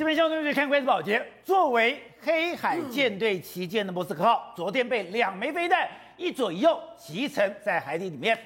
这边相对于看关系保洁，作为黑海舰队旗舰的莫斯科号，昨天被两枚飞弹一左一右击沉在海底里面。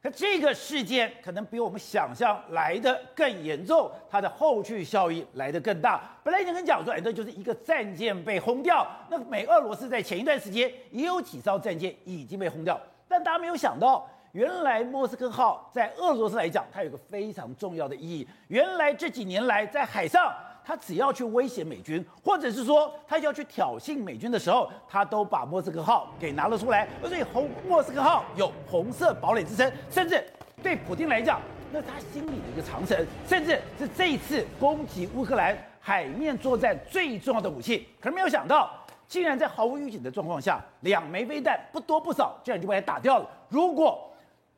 可这个事件可能比我们想象来的更严重，它的后续效应来得更大。本来已经跟讲说，哎，这就是一个战舰被轰掉。那美俄罗斯在前一段时间也有几艘战舰已经被轰掉，但大家没有想到。原来莫斯科号在俄罗斯来讲，它有个非常重要的意义。原来这几年来在海上，他只要去威胁美军，或者是说他要去挑衅美军的时候，他都把莫斯科号给拿了出来。而所以红莫斯科号有“红色堡垒”之称，甚至对普京来讲，那是他心里的一个长城，甚至是这一次攻击乌克兰海面作战最重要的武器。可是没有想到，竟然在毫无预警的状况下，两枚飞弹不多不少，竟然就把它打掉了。如果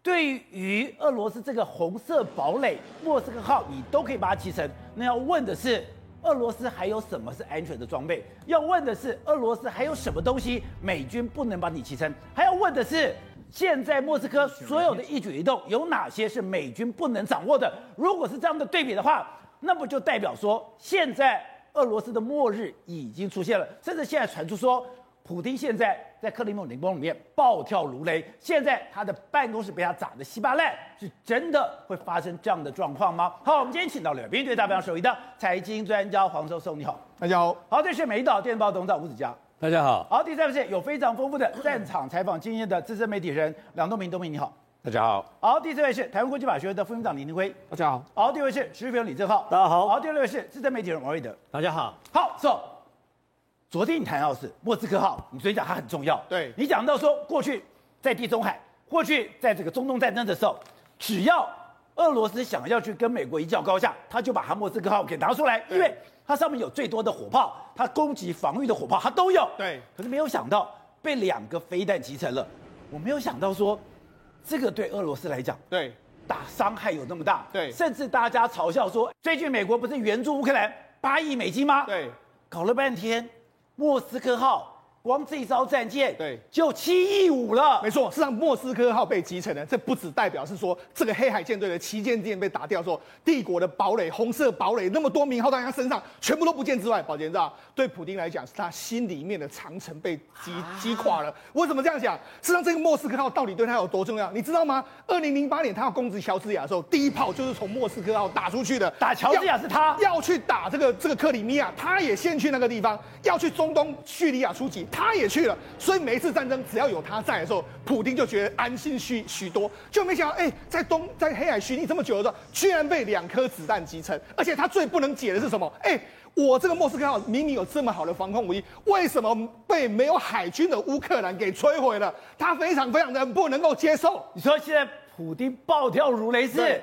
对于俄罗斯这个红色堡垒莫斯科号，你都可以把它击沉。那要问的是，俄罗斯还有什么是安全的装备？要问的是，俄罗斯还有什么东西美军不能把你骑？撑？还要问的是，现在莫斯科所有的一举一动有哪些是美军不能掌握的？如果是这样的对比的话，那么就代表说，现在俄罗斯的末日已经出现了？甚至现在传出说。普京现在在克里姆林宫里面暴跳如雷，现在他的办公室被他砸得稀巴烂，是真的会发生这样的状况吗？好，我们今天请到了编队大表首位的财经专家黄秋松，你好，大家好。好，这是美丽岛电报董事长吴子嘉，大家好。好，第三位是有非常丰富的战场采访经验的资深媒体人梁东明，东明你好，大家好。好，第四位是台湾国际法学院的副院长林廷辉，大家好。好，第五位是时事评论李正浩，大家好。好，第六位是资深媒体人王瑞德，大家好。好，走。昨天你谈到是莫斯科号，你所以讲它很重要。对，你讲到说过去在地中海，过去在这个中东战争的时候，只要俄罗斯想要去跟美国一较高下，他就把他莫斯科号给拿出来，因为它上面有最多的火炮，它攻击防御的火炮它都有。对，可是没有想到被两个飞弹击沉了。我没有想到说这个对俄罗斯来讲，对，打伤害有那么大。对，甚至大家嘲笑说，最近美国不是援助乌克兰八亿美金吗？对，搞了半天。莫斯科号。光这艘战舰，对，就七亿五了。没错，事实上莫斯科号被击沉了，这不只代表是说这个黑海舰队的旗舰舰被打掉，说帝国的堡垒、红色堡垒那么多名号在他身上全部都不见之外，宝杰知道，对普京来讲是他心里面的长城被击击垮了。为什么这样讲？事实上，这个莫斯科号到底对他有多重要？你知道吗？二零零八年他要攻击乔治亚的时候，第一炮就是从莫斯科号打出去的。打乔治亚是他要，要去打这个这个克里米亚，他也先去那个地方，要去中东叙利亚出击。他也去了，所以每一次战争只要有他在的时候，普京就觉得安心许许多。就没想到，哎、欸，在东在黑海巡弋这么久的时候，居然被两颗子弹击沉。而且他最不能解的是什么？哎、欸，我这个莫斯科号明明有这么好的防空武器，为什么被没有海军的乌克兰给摧毁了？他非常非常的不能够接受。你说现在普丁暴跳如雷是？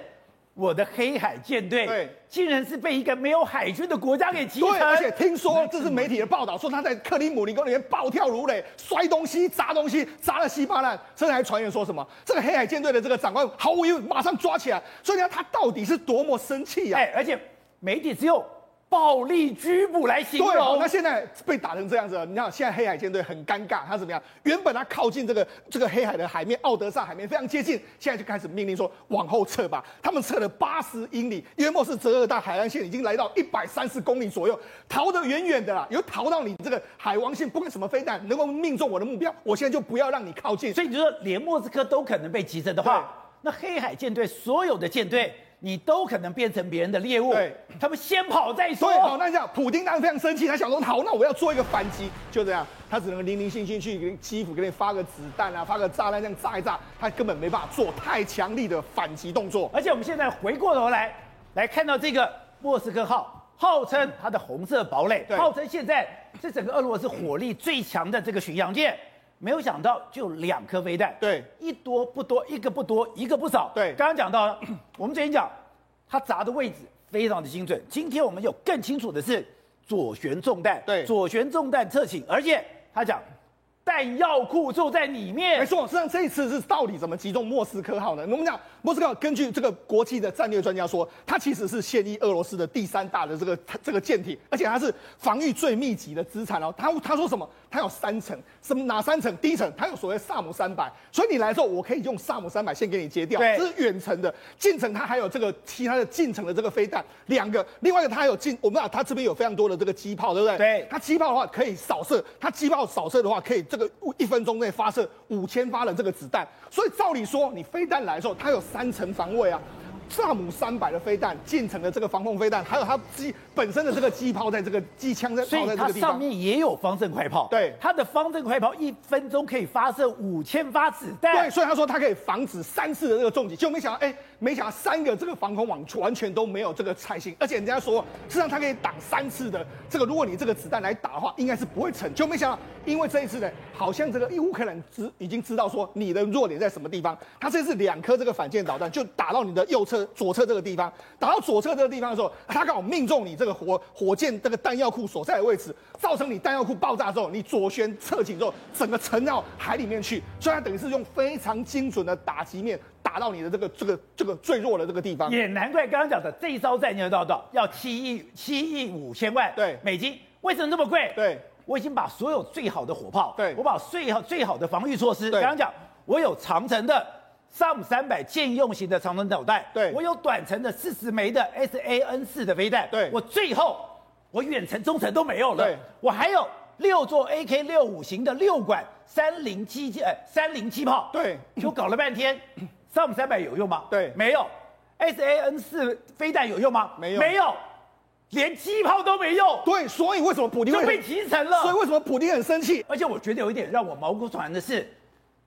我的黑海舰队，对，竟然是被一个没有海军的国家给击沉。对，而且听说这是媒体的报道，说他在克里姆林宫里面暴跳如雷，摔东西、砸东西，砸了稀巴烂。甚至还传言说什么，这个黑海舰队的这个长官毫无疑问马上抓起来。所以你看他到底是多么生气呀？哎，而且媒体只有。暴力拘捕来形容。对，那现在被打成这样子，你看现在黑海舰队很尴尬，他怎么样？原本他靠近这个这个黑海的海面，奥德萨海面非常接近，现在就开始命令说往后撤吧。他们撤了八十英里，约莫是泽尔大海岸线已经来到一百三十公里左右，逃得远远的啦，有逃到你这个海王星，不管什么飞弹能够命中我的目标，我现在就不要让你靠近。所以你就说连莫斯科都可能被击沉的话，那黑海舰队所有的舰队。你都可能变成别人的猎物，对，他们先跑再说。对，好，那这样，普丁当然非常生气，他想说，好，那我要做一个反击，就这样，他只能零零星星去给基辅给你发个子弹啊，发个炸弹这样炸一炸，他根本没办法做太强力的反击动作。而且我们现在回过头来，来看到这个莫斯科号，号称它的红色堡垒，号称现在是整个俄罗斯火力最强的这个巡洋舰。没有想到就两颗飞弹，对，一多不多，一个不多，一个不少，对。刚刚讲到，我们之前讲，它砸的位置非常的精准。今天我们有更清楚的是左旋中弹，对，左旋中弹侧倾，而且他讲弹药库就在里面。没错，实际上这一次是到底怎么击中莫斯科号呢？我们讲莫斯科号，根据这个国际的战略专家说，它其实是现役俄罗斯的第三大的这个这个舰艇，而且它是防御最密集的资产哦。他他说什么？它有三层，什么哪三层？第一层它有所谓萨姆三百，所以你来之后，我可以用萨姆三百先给你接掉，这是远程的。近程它还有这个其他的近程的这个飞弹两个，另外一个它还有近，我们讲它这边有非常多的这个机炮，对不对？对，它机炮的话可以扫射，它机炮扫射的话可以这个一分钟内发射五千发的这个子弹，所以照理说你飞弹来的时候，它有三层防卫啊。萨姆三百的飞弹，近程的这个防空飞弹，还有它机本身的这个机炮，在这个机枪在，所以它上面也有方阵快炮。对，它的方阵快炮一分钟可以发射五千发子弹。对，所以他说它可以防止三次的这个重击，就没想到，哎，没想到三个这个防空网完全都没有这个采信，而且人家说，实际上它可以挡三次的这个，如果你这个子弹来打的话，应该是不会成。就没想到，因为这一次呢，好像这个乌克兰知已经知道说你的弱点在什么地方，他这次两颗这个反舰导弹就打到你的右侧。左侧这个地方，打到左侧这个地方的时候，他刚好命中你这个火火箭这个弹药库所在的位置，造成你弹药库爆炸之后，你左旋侧倾之后，整个沉到海里面去。所以它等于是用非常精准的打击面打到你的这个这个这个最弱的这个地方。也难怪刚刚讲的这一艘战舰到到要七亿七亿五千万对美金，为什么这么贵？对，我已经把所有最好的火炮，对我把最好最好的防御措施，对刚刚讲我有长城的。萨姆三百舰用型的长程导弹，对，我有短程的四十枚的 S A N 四的飞弹，对，我最后我远程、中程都没有了，对，我还有六座 A K 六五型的六管三零七呃三零七炮，对，就搞了半天，萨姆三百有用吗？对，没有，S A N 四飞弹有用吗？没有，没有，连机炮都没用，对，所以为什么普丁就被提成了？所以为什么普丁很生气？而且我觉得有一点让我毛骨悚然的是。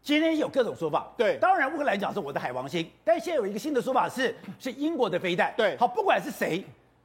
今天有各种说法，对，当然乌克兰讲是我的海王星，但是现在有一个新的说法是，是英国的飞弹，对，好，不管是谁，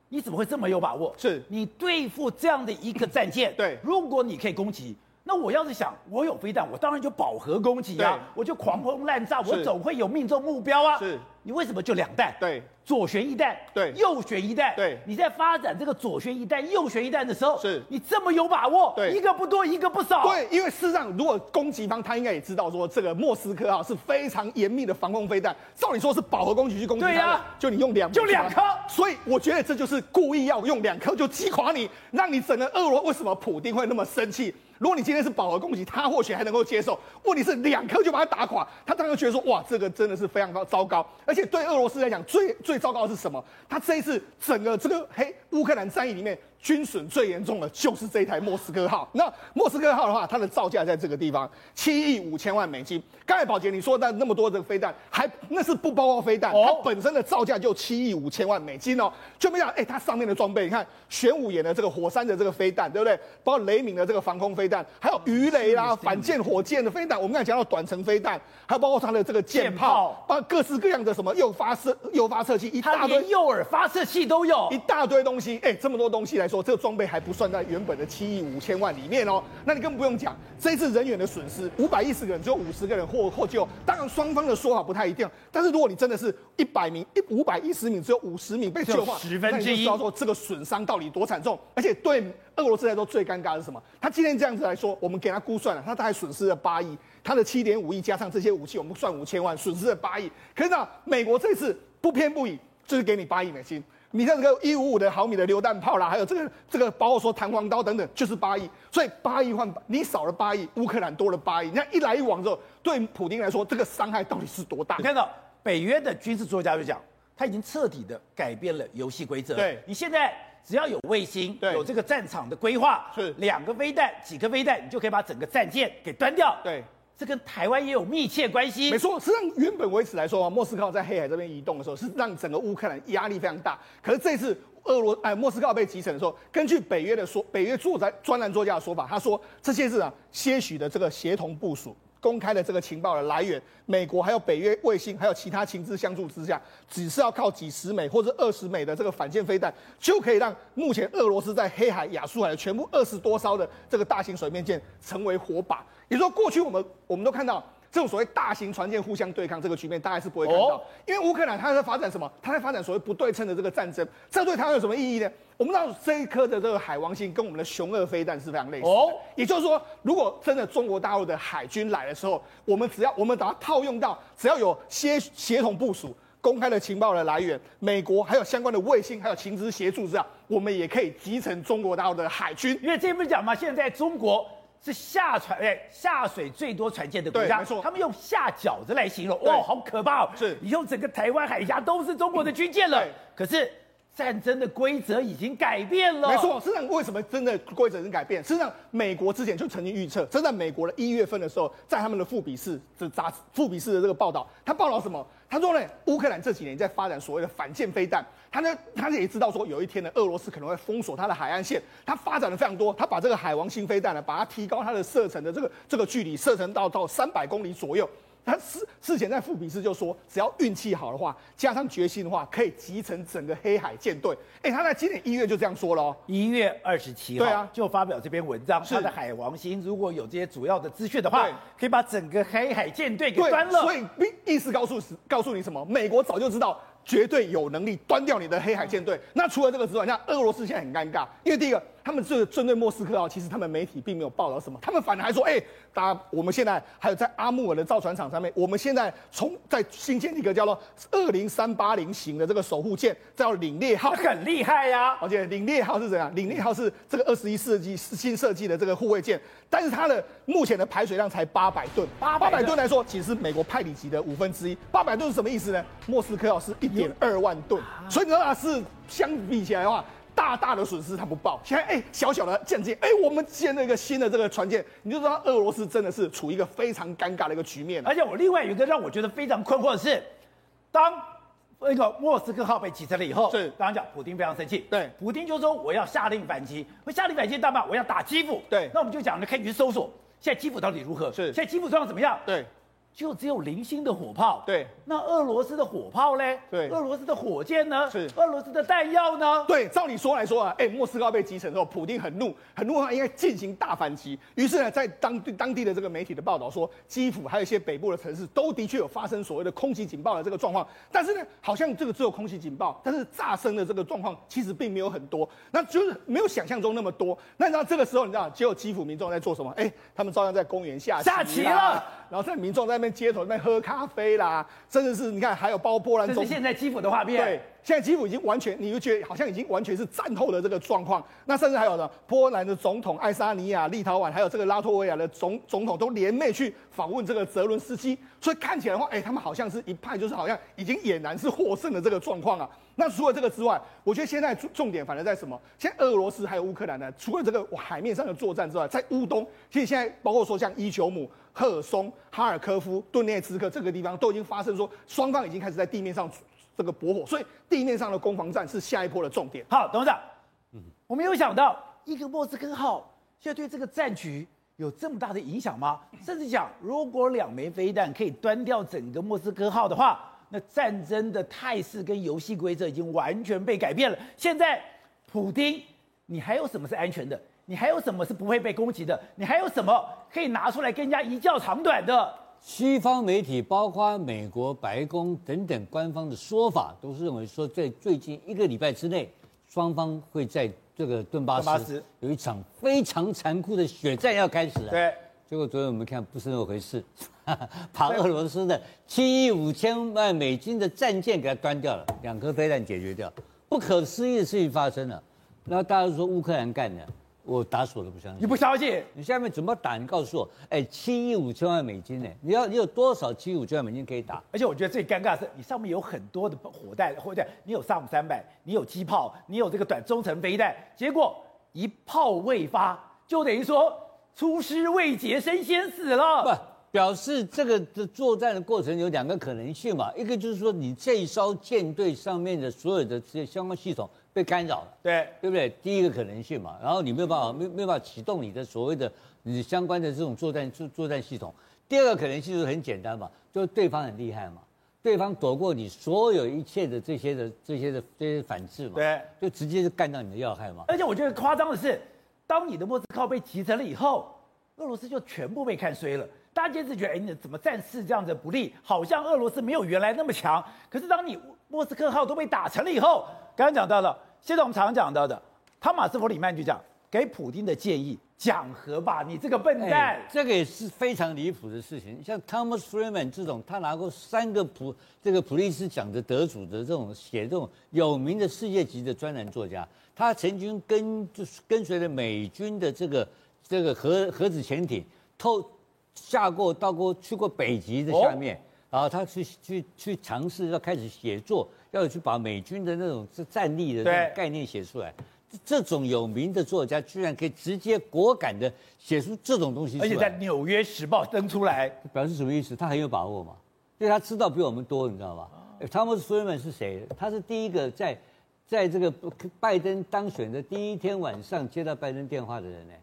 你怎么会这么有把握？是。你对付这样的一个战舰，对，如果你可以攻击，那我要是想，我有飞弹，我当然就饱和攻击啊，我就狂轰滥炸，我总会有命中目标啊，是。你为什么就两弹？对，左旋一弹，对，右旋一弹，对。你在发展这个左旋一弹、右旋一弹的时候，是你这么有把握？对，一个不多，一个不少。对，因为事实上，如果攻击方他应该也知道说，这个莫斯科啊是非常严密的防空飞弹，照理说是饱和攻击去攻击它，对呀，就你用两就两颗，所以我觉得这就是故意要用两颗就击垮你，让你整个俄罗为什么普丁会那么生气？如果你今天是饱和攻击，他或许还能够接受。问题是两颗就把他打垮，他当然觉得说，哇，这个真的是非常高糟糕。而且对俄罗斯来讲，最最糟糕的是什么？他这一次整个这个黑乌克兰战役里面。军损最严重的就是这一台莫斯科号。那莫斯科号的话，它的造价在这个地方，七亿五千万美金。刚才宝杰你说的那么多的飞弹，还那是不包括飞弹，它本身的造价就七亿五千万美金哦。就没想到，哎，它上面的装备，你看玄武岩的这个火山的这个飞弹，对不对？包括雷鸣的这个防空飞弹，还有鱼雷啦、反舰火箭的飞弹。我们刚才讲到短程飞弹，还有包括它的这个舰炮，包括各式各样的什么诱发射、诱发射器，一大堆诱饵发射器都有，一大堆东西。哎，这么多东西来说，这个装备还不算在原本的七亿五千万里面哦。那你更不用讲，这一次人员的损失五百一十个人，只有五十个人获获救。当然双方的说法不太一定，但是如果你真的是一百名一五百一十名，只有五十名被救的话，十分之一，那你就知道说这个损伤到底多惨重。而且对俄罗斯来说最尴尬的是什么？他今天这样子来说，我们给他估算了，他大概损失了八亿，他的七点五亿加上这些武器，我们算五千万，损失了八亿。可是呢，美国这次不偏不倚，就是给你八亿美金。你看这个一五五的毫米的榴弹炮啦，还有这个这个包括说弹簧刀等等，就是八亿。所以八亿换你少了八亿，乌克兰多了八亿。你看一来一往之后，对普京来说，这个伤害到底是多大？你看到北约的军事作家就讲，他已经彻底的改变了游戏规则。对，你现在只要有卫星，有这个战场的规划，是两个飞弹、几个飞弹，你就可以把整个战舰给端掉。对。这跟台湾也有密切关系。没错，实际上原本为此来说啊，莫斯科在黑海这边移动的时候，是让整个乌克兰压力非常大。可是这次俄罗哎莫斯科被击沉的时候，根据北约的说，北约作战专栏作家的说法，他说这些是啊些许的这个协同部署。公开的这个情报的来源，美国还有北约卫星，还有其他情资相助之下，只是要靠几十枚或者二十枚的这个反舰飞弹，就可以让目前俄罗斯在黑海、亚速海的全部二十多艘的这个大型水面舰成为火把。也就说，过去我们我们都看到这种所谓大型船舰互相对抗这个局面，大概是不会看到。哦、因为乌克兰它在发展什么？它在发展所谓不对称的这个战争，这对台湾有什么意义呢？我们知道这一颗的这个海王星跟我们的雄二飞弹是非常类似的。哦，也就是说，如果真的中国大陆的海军来的时候，我们只要我们把它套用到，只要有协协同部署。公开的情报的来源，美国还有相关的卫星，还有情资协助，之下我们也可以集成中国大陆的海军。因为这不是讲嘛，现在中国是下船哎下水最多船舰的国家，他们用下饺子来形容，哇，好可怕哦！是，以后整个台湾海峡都是中国的军舰了。可是。战争的规则已经改变了。没错，实际上为什么真的规则已经改变？实际上，美国之前就曾经预测，真在美国的一月份的时候，在他们的富比士这杂志《富比士》的这个报道，他报道什么？他说呢，乌克兰这几年在发展所谓的反舰飞弹，他呢，他也知道说有一天呢，俄罗斯可能会封锁他的海岸线，他发展的非常多，他把这个海王星飞弹呢，把它提高它的射程的这个这个距离，射程到到三百公里左右。他事事前在富比士就说，只要运气好的话，加上决心的话，可以集成整个黑海舰队。哎，他在今年一月就这样说了哦，一月二十七号，对啊，就发表这篇文章。他的海王星如果有这些主要的资讯的话，可以把整个黑海舰队给端了。所以意思告诉告诉你什么？美国早就知道。绝对有能力端掉你的黑海舰队。那除了这个之外，那俄罗斯现在很尴尬，因为第一个，他们这个针对莫斯科啊，其实他们媒体并没有报道什么，他们反而还说，哎、欸，大家我们现在还有在阿穆尔的造船厂上面，我们现在从在新建一个叫做二零三八零型的这个守护舰，叫领烈号，很厉害呀、啊。而且领烈号是怎样？领烈号是这个二十一世纪新设计的这个护卫舰，但是它的目前的排水量才八百吨，八百吨来说，其实是美国派里级的五分之一。八百吨是什么意思呢？莫斯科啊是一。点二万吨，所以你知道是相比起来的话，大大的损失他不报。现在哎，小小的舰舰，哎，我们建了一个新的这个船舰，你就知道俄罗斯真的是处于一个非常尴尬的一个局面。而且我另外有一个让我觉得非常困惑的是，当那个莫斯科号被击沉了以后，是刚刚讲普丁非常生气，对，普丁就说我要下令反击，我下令反击干嘛？我要打基辅，对，那我们就讲，你可以去搜索现在基辅到底如何？是，现在基辅状况怎么样？对。就只有零星的火炮，对。那俄罗斯的火炮呢？对。俄罗斯的火箭呢？是。俄罗斯的弹药呢？对。照你说来说啊，哎，莫斯科被击沉之后，普丁很怒，很怒的话应该进行大反击。于是呢，在当地当地的这个媒体的报道说，基辅还有一些北部的城市都的确有发生所谓的空袭警报的这个状况。但是呢，好像这个只有空袭警报，但是炸声的这个状况其实并没有很多，那就是没有想象中那么多。那你知道这个时候，你知道，只有基辅民众在做什么？哎，他们照样在公园下下棋了。然后在民众在那边街头那边喝咖啡啦，甚至是你看还有包括波兰，这是现在基辅的画面。对，现在基辅已经完全，你就觉得好像已经完全是战后的这个状况。那甚至还有呢，波兰的总统爱沙尼亚、立陶宛，还有这个拉脱维亚的总总统都联袂去访问这个泽伦斯基。所以看起来的话，哎，他们好像是一派，就是好像已经俨然是获胜的这个状况啊。那除了这个之外，我觉得现在重点反而在什么？现在俄罗斯还有乌克兰呢，除了这个海面上的作战之外，在乌东，其实现在包括说像伊久姆。赫尔松、哈尔科夫、顿涅茨克这个地方都已经发生说，双方已经开始在地面上这个搏火，所以地面上的攻防战是下一波的重点。好，董事长，嗯，我没有想到一个莫斯科号现在对这个战局有这么大的影响吗？甚至讲，如果两枚飞弹可以端掉整个莫斯科号的话，那战争的态势跟游戏规则已经完全被改变了。现在，普丁，你还有什么是安全的？你还有什么是不会被攻击的？你还有什么可以拿出来跟人家一较长短的？西方媒体，包括美国白宫等等官方的说法，都是认为说，在最近一个礼拜之内，双方会在这个顿巴斯，有一场非常残酷的血战要开始了。对，结果昨天我们看不是那么回事，把俄罗斯的七亿五千万美金的战舰给它端掉了，两颗飞弹解决掉，不可思议的事情发生了。然后大家都说乌克兰干的。我打死我都不相信。你不相信？你下面怎么打？你告诉我。哎，七亿五千万美金呢？你要你有多少七亿五千万美金可以打？而且我觉得最尴尬的是，你上面有很多的火弹，火弹，你有萨姆三百，你有机炮，你有这个短中程飞弹，结果一炮未发，就等于说出师未捷身先死了。不，表示这个的作战的过程有两个可能性嘛？一个就是说，你这一艘舰队上面的所有的这些相关系统。被干扰了，对对不对？第一个可能性嘛，然后你没有办法，没没有办法启动你的所谓的你相关的这种作战作作战系统。第二个可能性就是很简单嘛，就是对方很厉害嘛，对方躲过你所有一切的这些的这些的这些反制嘛，对，就直接就干到你的要害嘛。而且我觉得夸张的是，当你的莫斯科被击沉了以后，俄罗斯就全部被看衰了。大家一直觉得，哎，你怎么战事这样子不利？好像俄罗斯没有原来那么强。可是当你莫斯科号都被打沉了以后，刚刚讲到的，现在我们常常讲到的，汤马斯·弗里曼就讲，给普京的建议。讲和吧，你这个笨蛋！欸、这个也是非常离谱的事情。像 Thomas Friedman 这种，他拿过三个普这个普利斯奖的得主的这种写这种有名的世界级的专栏作家，他曾经跟就是跟随着美军的这个这个核核子潜艇偷下过到过去过北极的下面，然后他去去去尝试要开始写作，要去把美军的那种战力的概念写出来。这种有名的作家居然可以直接果敢的写出这种东西，而且在《纽约时报》登出来，表示什么意思？他很有把握嘛，因为他知道比我们多，你知道吧？汤姆斯·弗里曼是谁？他是第一个在在这个拜登当选的第一天晚上接到拜登电话的人呢。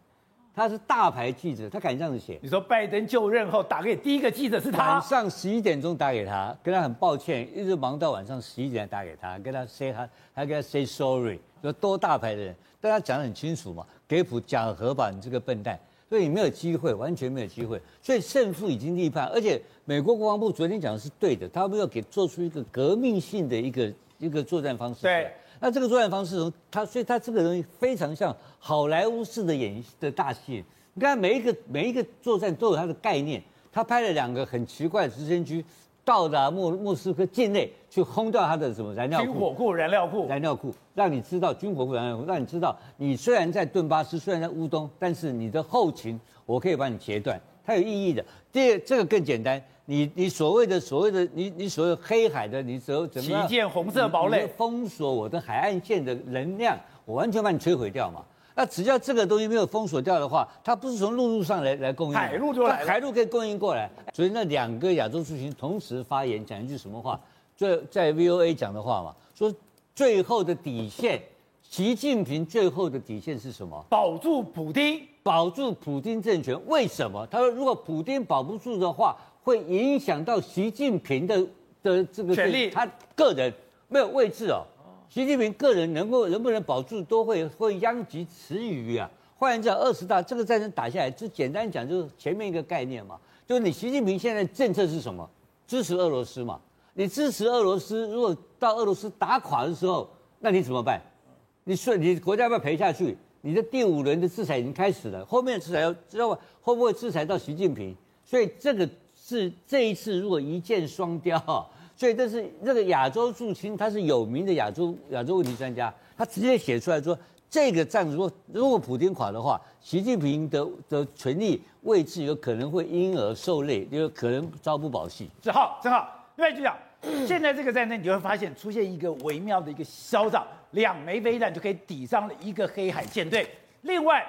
他是大牌记者，他敢这样子写。你说拜登就任后打给第一个记者是他？晚上十一点钟打给他，跟他很抱歉，一直忙到晚上十一点打给他，跟他 say 他，还跟他 say sorry，说多大牌的人，但他讲得很清楚嘛，给普讲和吧，你这个笨蛋，所以你没有机会，完全没有机会，所以胜负已经立判，而且美国国防部昨天讲的是对的，他们要给做出一个革命性的一个一个作战方式。对。那这个作战方式，他所以他这个东西非常像好莱坞式的演的大戏。你看每一个每一个作战都有它的概念。他拍了两个很奇怪的直升机到达莫莫斯科境内去轰掉他的什么燃料库、军火库、燃料库、燃料库，让你知道军火库、燃料库，让你知道你虽然在顿巴斯，虽然在乌东，但是你的后勤我可以把你截断，它有意义的。第二，这个更简单。你你所谓的所谓的你你所谓黑海的你怎怎么样？旗舰红色堡垒封锁我的海岸线的能量，我完全把你摧毁掉嘛。那只要这个东西没有封锁掉的话，它不是从陆路上来来供应，海路就来，海路可以供应过来。所以那两个亚洲诸行同时发言，讲一句什么话？在在 VOA 讲的话嘛，说最后的底线，习近平最后的底线是什么？保住普京，保住普京政权。为什么？他说，如果普京保不住的话。会影响到习近平的的这个权力，他个人没有位置哦。习近平个人能够能不能保住，都会会殃及池鱼啊。换言之，二十大这个战争打下来，就简单讲就是前面一个概念嘛，就是你习近平现在政策是什么？支持俄罗斯嘛。你支持俄罗斯，如果到俄罗斯打垮的时候，那你怎么办？你说你国家要不要赔下去？你的第五轮的制裁已经开始了，后面的制裁要知道吧？会不会制裁到习近平？所以这个。是这一次如果一箭双雕，所以这是这个亚洲驻青，他是有名的亚洲亚洲问题专家，他直接写出来说，这个战如果如果普京垮的话，习近平的的权力位置有可能会因而受累，有可能朝不保夕。正好正好，另外就讲，现在这个战争你会发现出现一个微妙的一个消长，两枚飞弹就可以抵上了一个黑海舰队。另外，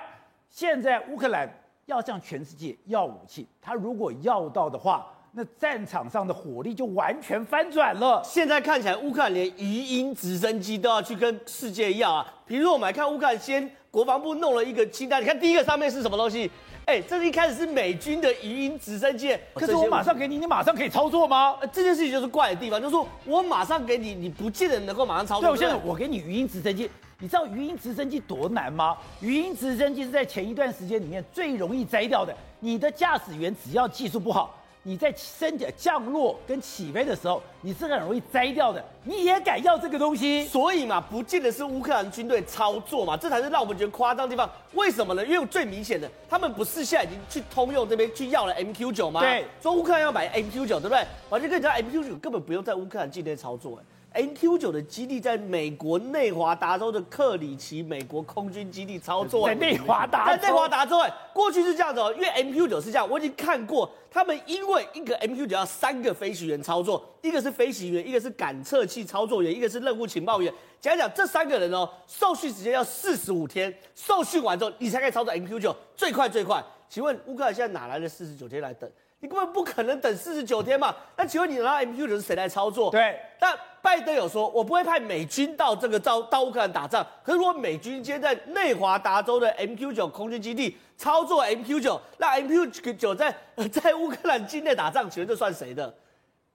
现在乌克兰。要向全世界要武器，他如果要到的话，那战场上的火力就完全翻转了。现在看起来，乌克兰连鱼鹰直升机都要去跟世界要啊。比如说，我们来看乌克兰，先国防部弄了一个清单，你看第一个上面是什么东西？哎，这是一开始是美军的鱼鹰直升机，可是我马上给你，你马上可以操作吗？这件事情就是怪的地方，就是说我马上给你，你不见得能够马上操作。对，我现在我给你鱼鹰直升机。你知道鱼鹰直升机多难吗？鱼鹰直升机是在前一段时间里面最容易摘掉的。你的驾驶员只要技术不好，你在升降落跟起飞的时候，你是很容易摘掉的。你也敢要这个东西？所以嘛，不见得是乌克兰军队操作嘛，这才是让我们觉得夸张的地方。为什么呢？因为最明显的，他们不是现在已经去通用这边去要了 MQ 九吗？对，说乌克兰要买 MQ 九，对不对？我就跟你讲，MQ 九根本不用在乌克兰境内操作，哎。MQ 九的基地在美国内华达州的克里奇美国空军基地操作，在内华达，在内华达州。哎，过去是这样子哦，因为 MQ 九是这样，我已经看过，他们因为一个 MQ 九要三个飞行员操作，一个是飞行员，一个是感测器操作员，一个是任务情报员。讲讲这三个人哦，受训时间要四十五天，受训完之后你才可以操作 MQ 九，最快最快。请问乌克兰现在哪来的四十九天来等？你根本不可能等四十九天嘛？那请问你拿 MQ 九是谁来操作？对，但拜登有说，我不会派美军到这个到到乌克兰打仗。可是如果美军今天在内华达州的 MQ 九空军基地操作 MQ 九，那 MQ 九在 在乌克兰境内打仗，请问这算谁的？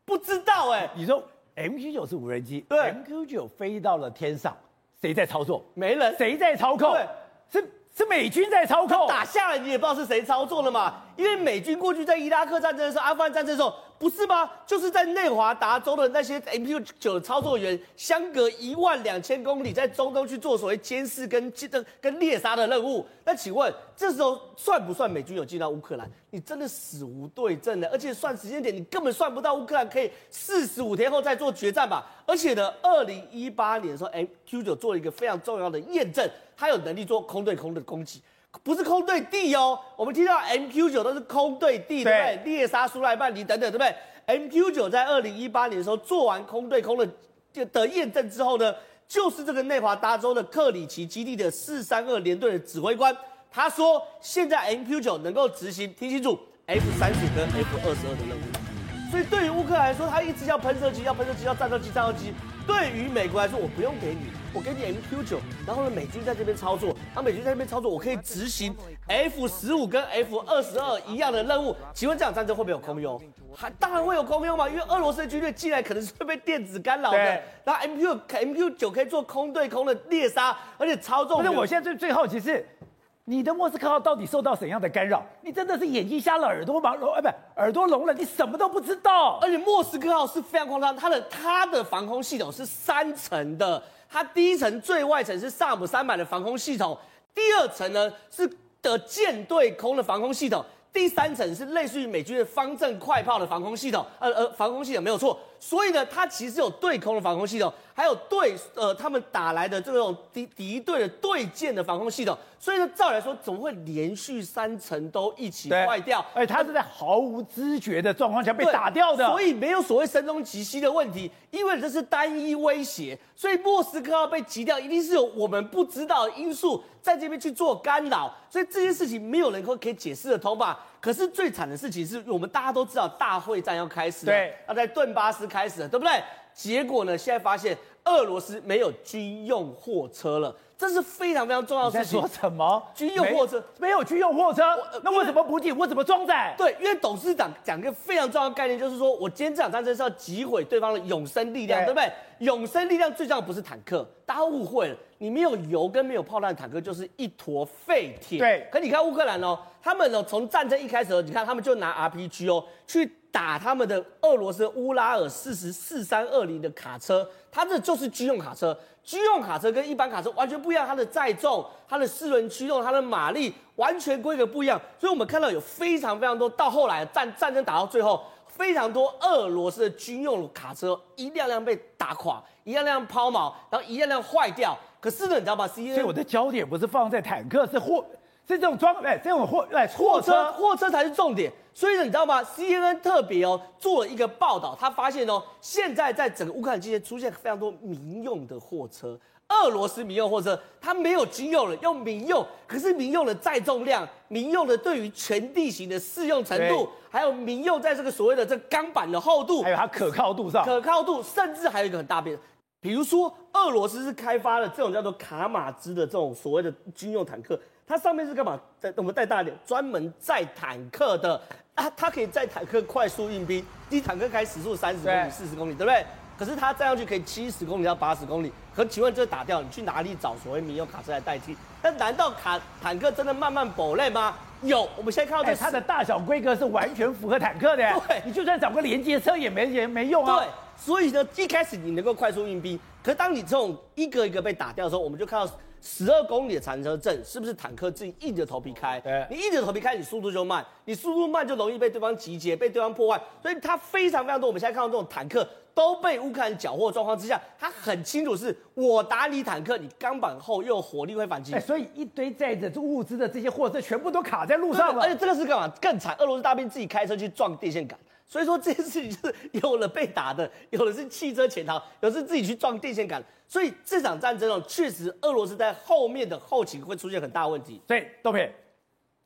不知道哎、欸。你说 MQ 九是无人机，对，MQ 九飞到了天上，谁在操作？没人，谁在操控？对，是是美军在操控，打下来你也不知道是谁操作的嘛？因为美军过去在伊拉克战争的时候、阿富汗战争的时候，不是吗？就是在内华达州的那些 MQ 九的操作员，相隔一万两千公里，在中东去做所谓监视跟跟跟猎杀的任务。那请问这时候算不算美军有进到乌克兰？你真的死无对证的，而且算时间点，你根本算不到乌克兰可以四十五天后再做决战吧？而且呢，二零一八年的时候，MQ 九做了一个非常重要的验证，它有能力做空对空的攻击。不是空对地哦，我们听到 MQ 九都是空对地，对，对不对？猎杀苏莱曼尼等等，对不对？MQ 九在二零一八年的时候做完空对空的的验证之后呢，就是这个内华达州的克里奇基地的四三二联队的指挥官，他说现在 MQ 九能够执行，听清楚，F 三十跟 F 二十二的任务。所以对于乌克兰来说，他一直要喷射机，要喷射机，要战斗机，战斗机。对于美国来说，我不用给你。我给你 MQ 九，然后呢，美军在这边操作，那，美军在这边操作，我可以执行 F 十五跟 F 二十二一样的任务。请问这场战争会不会有空优？还当然会有空优嘛，因为俄罗斯的军队进来可能是会被电子干扰的。对然后 MQ MQ 九可以做空对空的猎杀，而且操纵。那我现在最最好奇是，你的莫斯科号到底受到怎样的干扰？你真的是眼睛瞎了，耳朵盲聋？哎，不，耳朵聋了，你什么都不知道。而且莫斯科号是非常夸张，它的它的防空系统是三层的。它第一层最外层是萨姆三百的防空系统，第二层呢是的舰对空的防空系统，第三层是类似于美军的方阵快炮的防空系统，呃呃，防空系统没有错。所以呢，它其实有对空的防空系统，还有对呃他们打来的这种敌敌对的对舰的防空系统。所以呢，照理来说，怎么会连续三层都一起坏掉？而且它是在毫无知觉的状况下被打掉的，所以没有所谓声东击西的问题，因为这是单一威胁。所以莫斯科要被击掉，一定是有我们不知道的因素在这边去做干扰。所以这件事情没有人可可以解释的通吧？可是最惨的事情是我们大家都知道，大会战要开始了，对，要在顿巴斯开始了，对不对？结果呢，现在发现俄罗斯没有军用货车了，这是非常非常重要的事情。说什么？军用货车没，没有军用货车？那为什么补给？我怎么装载？对，因为董事长讲一个非常重要的概念，就是说我今天这场战争是要击毁对方的永生力量，对，对不对？永生力量最重要的不是坦克，大家误会了，你没有油跟没有炮弹的坦克就是一坨废铁。对，可你看乌克兰哦，他们哦从战争一开始，你看他们就拿 RPG 哦去。打他们的俄罗斯乌拉尔四十四三二零的卡车，它这就是军用卡车。军用卡车跟一般卡车完全不一样，它的载重、它的四轮驱动、它的马力完全规格不一样。所以我们看到有非常非常多，到后来战战争打到最后，非常多俄罗斯的军用卡车一辆辆被打垮，一辆辆抛锚，然后一辆辆坏掉。可是呢，你知道吗？所以我的焦点不是放在坦克，是货。是这种装哎，这种货哎，货车货车才是重点。所以呢，你知道吗？CNN 特别哦做了一个报道，他发现哦，现在在整个乌克兰境内出现非常多民用的货车，俄罗斯民用货车，它没有军用了，用民用。可是民用的载重量、民用的对于全地形的适用程度，还有民用在这个所谓的这钢板的厚度，还有它可靠度上，可靠度，甚至还有一个很大变。比如说，俄罗斯是开发了这种叫做卡马兹的这种所谓的军用坦克。它上面是干嘛？带我们带大一点，专门载坦克的啊，它可以载坦克快速运兵，一坦克开时速三十公里、四十公里，对不对？可是它载上去可以七十公里到八十公里。可请问这打掉，你去哪里找所谓民用卡车来代替？但难道卡坦克真的慢慢堡垒吗？有，我们现在看到这、欸、它的大小规格是完全符合坦克的。对，你就算找个连接车也没也没用啊。对，所以呢，一开始你能够快速运兵，可是当你这种一个一个被打掉的时候，我们就看到。十二公里的长车阵是不是坦克自己硬着头皮开？对，你硬着头皮开，你速度就慢，你速度慢就容易被对方集结，被对方破坏。所以它非常非常多。我们现在看到这种坦克都被乌克兰缴获状况之下，他很清楚是我打你坦克，你钢板厚又有火力会反击。所以一堆载着物资的这些货车全部都卡在路上了。而且这个是干嘛？更惨，俄罗斯大兵自己开车去撞电线杆。所以说这件事情就是有了被打的，有的是汽车潜逃，有的是自己去撞电线杆。所以这场战争哦，确实俄罗斯在后面的后勤会出现很大问题。所以豆皮，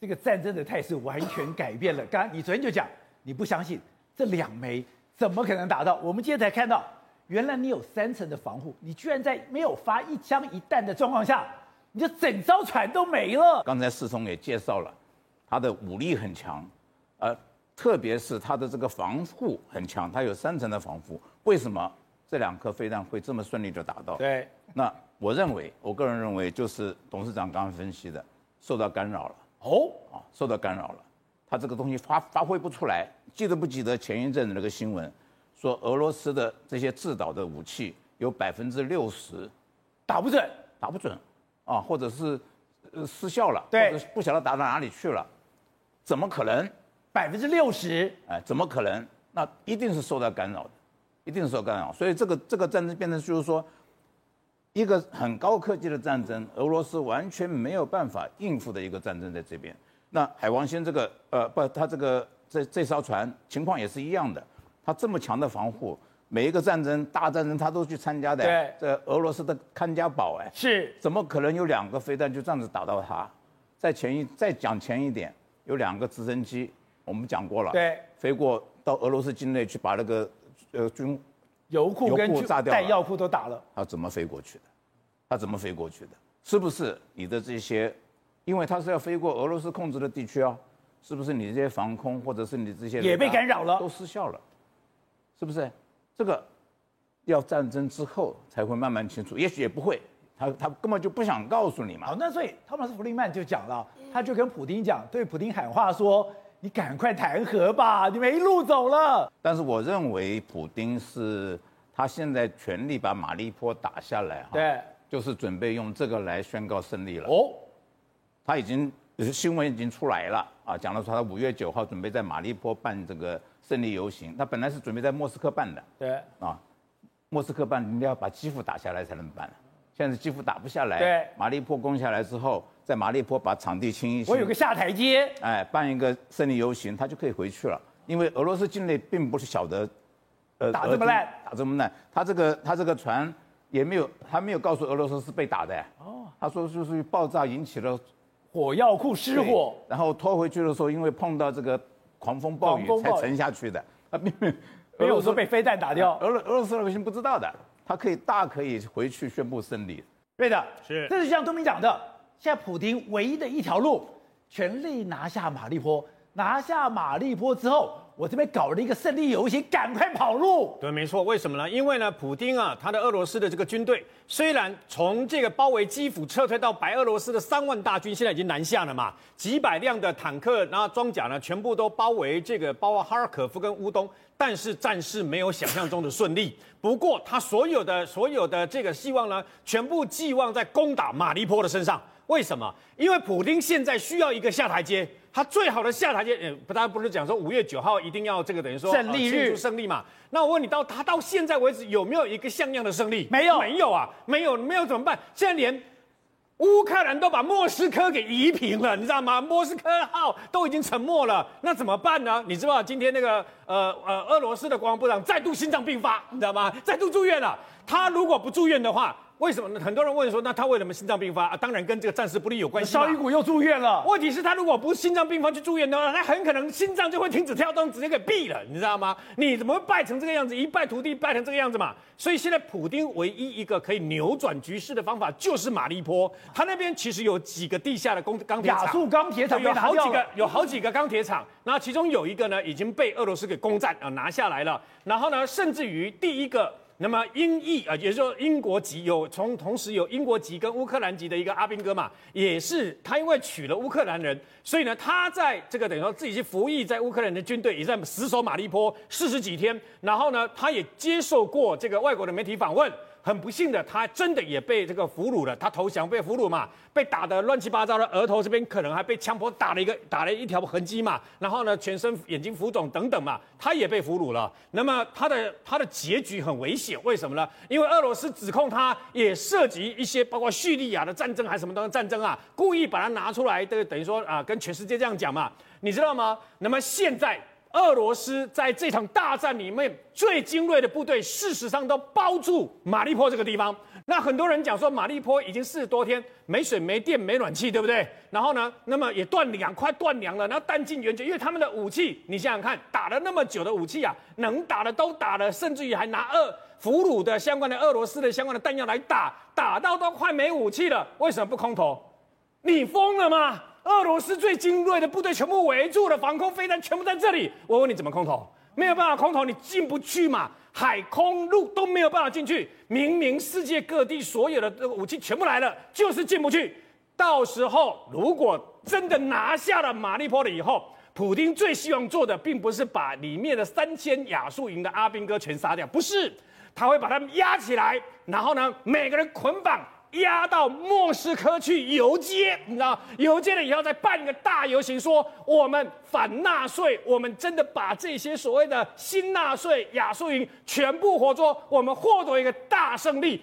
这个战争的态势完全改变了。刚刚你昨天就讲，你不相信这两枚怎么可能打到？我们今天才看到，原来你有三层的防护，你居然在没有发一枪一弹的状况下，你就整艘船都没了。刚才世聪也介绍了，他的武力很强，呃。特别是它的这个防护很强，它有三层的防护。为什么这两颗飞弹会这么顺利的打到？对，那我认为，我个人认为，就是董事长刚刚分析的，受到干扰了。哦，啊，受到干扰了，它这个东西发发挥不出来。记得不记得前一阵子那个新闻，说俄罗斯的这些制导的武器有百分之六十打不准，打不准，啊，或者是呃失效了，对或者不晓得打到哪里去了，怎么可能？百分之六十，哎，怎么可能？那一定是受到干扰的，一定是受到干扰。所以这个这个战争变成就是说，一个很高科技的战争，俄罗斯完全没有办法应付的一个战争在这边。那海王星这个呃不，它这个这这艘船情况也是一样的，它这么强的防护，每一个战争大战争他都去参加的。对，这俄罗斯的看家宝哎，是怎么可能有两个飞弹就这样子打到它？再前一再讲前一点，有两个直升机，我们讲过了，对，飞过到俄罗斯境内去把那个呃军油库跟弹药库都打了。他怎么飞过去的？他怎么飞过去的？是不是你的这些？因为他是要飞过俄罗斯控制的地区啊，是不是你这些防空或者是你这些也被干扰了都失效了，是不是？这个要战争之后才会慢慢清楚，也许也不会，他他根本就不想告诉你嘛。好，那所以汤马斯·弗利曼就讲了，他就跟普丁讲，对普丁喊话说：“你赶快弹劾吧，你没路走了。”但是我认为普丁是他现在全力把马利坡打下来哈，对，就是准备用这个来宣告胜利了。哦，他已经新闻已经出来了啊，讲了说他五月九号准备在马利坡办这个胜利游行，他本来是准备在莫斯科办的，对，啊，莫斯科办你要把基辅打下来才能办，现在几乎打不下来，对，马利坡攻下来之后，在马利坡把场地清一清，我有个下台阶，哎，办一个胜利游行，他就可以回去了，因为俄罗斯境内并不是晓得，呃，打这么烂，打这么烂，他这个他这个船也没有，他没有告诉俄罗斯是被打的，哦，他说就是爆炸引起了。火药库失火，然后拖回去的时候，因为碰到这个狂风暴雨才沉下去的。啊，没有没有说被飞弹打掉。俄罗俄罗斯老百姓不知道的，他可以大可以回去宣布胜利。对的，是。这是像东明讲的，现在普京唯一的一条路，全力拿下马利坡。拿下马利坡之后，我这边搞了一个胜利游行，赶快跑路。对，没错。为什么呢？因为呢，普京啊，他的俄罗斯的这个军队，虽然从这个包围基辅撤退到白俄罗斯的三万大军，现在已经南下了嘛，几百辆的坦克，然后装甲呢，全部都包围这个包括哈尔科夫跟乌东，但是战事没有想象中的顺利。不过，他所有的所有的这个希望呢，全部寄望在攻打马利坡的身上。为什么？因为普京现在需要一个下台阶。他最好的下台阶，呃，不，大家不是讲说五月九号一定要这个等于说胜利日庆祝胜利嘛？那我问你到，到他到现在为止有没有一个像样的胜利？没有，没有啊，没有，没有怎么办？现在连乌克兰都把莫斯科给夷平了，你知道吗？莫斯科号都已经沉没了，那怎么办呢？你知道今天那个呃呃俄罗斯的国防部长再度心脏病发，你知道吗？再度住院了。他如果不住院的话，为什么呢？很多人问说，那他为什么心脏病发啊？当然跟这个暂时不利有关系。绍伊古又住院了。问题是，他如果不心脏病发去住院的话，他很可能心脏就会停止跳动，直接给毙了，你知道吗？你怎么会败成这个样子？一败涂地，败成这个样子嘛？所以现在普丁唯一一个可以扭转局势的方法就是马利坡。他那边其实有几个地下的工钢铁厂，亚速钢铁厂有好几个，有好几个钢铁厂。那其中有一个呢，已经被俄罗斯给攻占啊拿下来了。然后呢，甚至于第一个。那么英裔啊，也就是说英国籍有从同时有英国籍跟乌克兰籍的一个阿兵哥嘛，也是他因为娶了乌克兰人，所以呢他在这个等于说自己去服役在乌克兰的军队，也在死守马利坡四十几天，然后呢他也接受过这个外国的媒体访问。很不幸的，他真的也被这个俘虏了。他投降被俘虏嘛，被打得乱七八糟的，额头这边可能还被枪托打了一个打了一条痕迹嘛。然后呢，全身眼睛浮肿等等嘛，他也被俘虏了。那么他的他的结局很危险，为什么呢？因为俄罗斯指控他也涉及一些包括叙利亚的战争还是什么东西战争啊，故意把它拿出来，这个等于说啊，跟全世界这样讲嘛，你知道吗？那么现在。俄罗斯在这场大战里面最精锐的部队，事实上都包住马利坡这个地方。那很多人讲说，马利坡已经四十多天没水、没电、没暖气，对不对？然后呢，那么也断粮，快断粮了。然后弹尽援绝，因为他们的武器，你想想看，打了那么久的武器啊，能打的都打了，甚至于还拿俄俘虏的相关的俄罗斯的相关的弹药来打，打到都快没武器了。为什么不空投？你疯了吗？俄罗斯最精锐的部队全部围住了，防空飞弹全部在这里。我问你怎么空投？没有办法空投，你进不去嘛？海空陆都没有办法进去。明明世界各地所有的武器全部来了，就是进不去。到时候如果真的拿下了马利波了以后，普丁最希望做的，并不是把里面的三千亚速营的阿兵哥全杀掉，不是，他会把他们压起来，然后呢，每个人捆绑押到莫斯科去游街，你知道，游街了以后再办一个大游行，说我们反纳粹，我们真的把这些所谓的新纳粹亚速营全部活捉，我们获得一个大胜利。